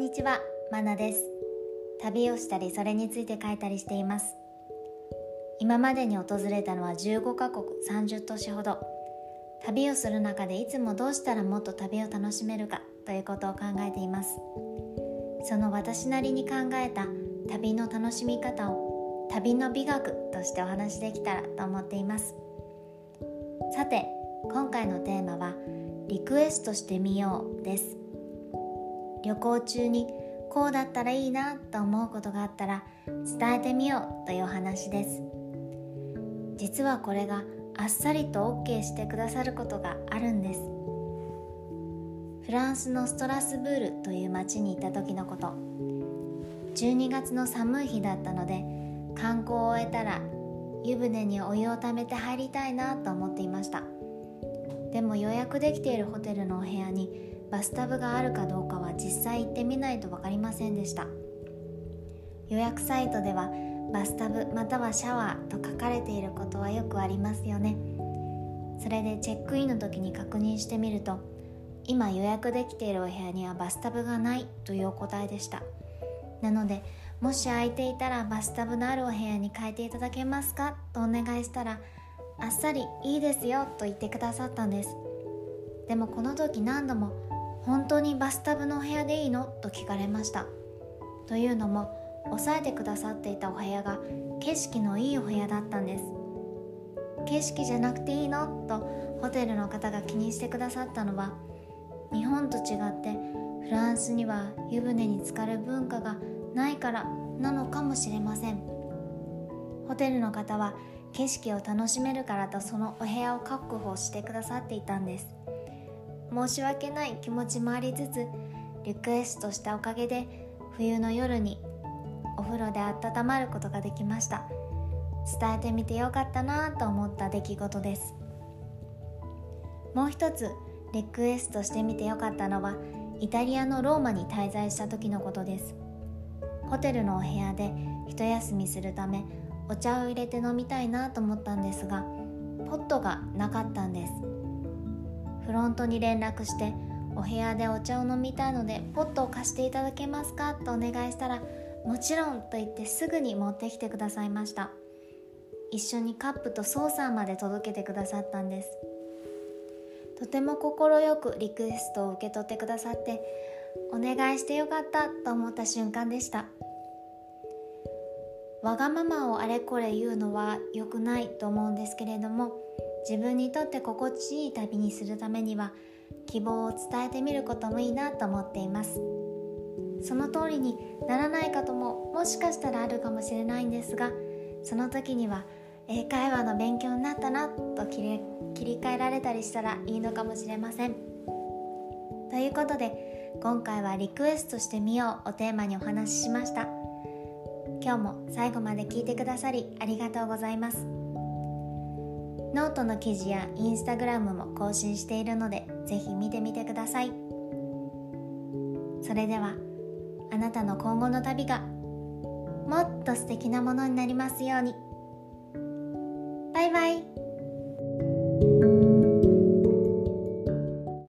んにちは、まなです。旅をしたりそれについて書いたりしています。今までに訪れたのは15カ国30都市ほど。旅をする中でいつもどうしたらもっと旅を楽しめるかということを考えています。その私なりに考えた旅の楽しみ方を旅の美学としてお話しできたらと思っています。さて今回のテーマはリクエストしてみようです。旅行中にこうだったらいいなと思うことがあったら伝えてみようというお話です。実はこれがあっさりと OK してくださることがあるんです。フランスのストラスブールという町に行った時のこと。12月の寒い日だったので観光を終えたら湯船にお湯をためて入りたいなと思っていました。でも予約できているホテルのお部屋にバスタブがあるかどうかは実際行ってみないと分かりませんでした。予約サイトではバスタブまたはシャワーと書かれていることはよくありますよね。それでチェックインの時に確認してみると今予約できているお部屋にはバスタブがないというお答えでした。なのでもし空いていたらバスタブのあるお部屋に変えていただけますかとお願いしたらあっさりいいですよと言ってくださったんです。でもこの時何度も本当にバスタブのお部屋でいいの？と聞かれました。というのも抑えてくださっていたお部屋が景色のいいお部屋だったんです。景色じゃなくていいの？とホテルの方が気にしてくださったのは日本と違ってフランスには湯船に浸かる文化がないからなのかもしれません。ホテルの方は景色を楽しめるからとそのお部屋を確保してくださっていたんです。申し訳ない気持ちもありつつリクエストしたおかげで冬の夜にお風呂で温まることができました。伝えてみてよかったなと思った出来事です。もう一つリクエストしてみてよかったのはイタリアのローマに滞在した時のことです。ホテルのお部屋で一休みするためお茶を入れて飲みたいなと思ったんですがポットがなかったんです。フロントに連絡してお部屋でお茶を飲みたいのでポットを貸していただけますか？とお願いしたらもちろんと言ってすぐに持ってきてくださいました。一緒にカップとソーサーまで届けてくださったんです。とても快くリクエストを受け取ってくださってお願いしてよかったと思った瞬間でした。わがままをあれこれ言うのは良くないと思うんですけれども自分にとって心地いい旅にするためには希望を伝えてみることもいいなと思っています。その通りにならないことももしかしたらあるかもしれないんですがその時には英会話の勉強になったなと切り切り替えられたりしたらいいのかもしれません。ということで今回はリクエストしてみようをテーマにお話ししました。今日も最後まで聞いてくださりありがとうございます。ノートの記事やインスタグラムも更新しているのでぜひ見てみてください。それではあなたの今後の旅がもっと素敵なものになりますように。バイバイ。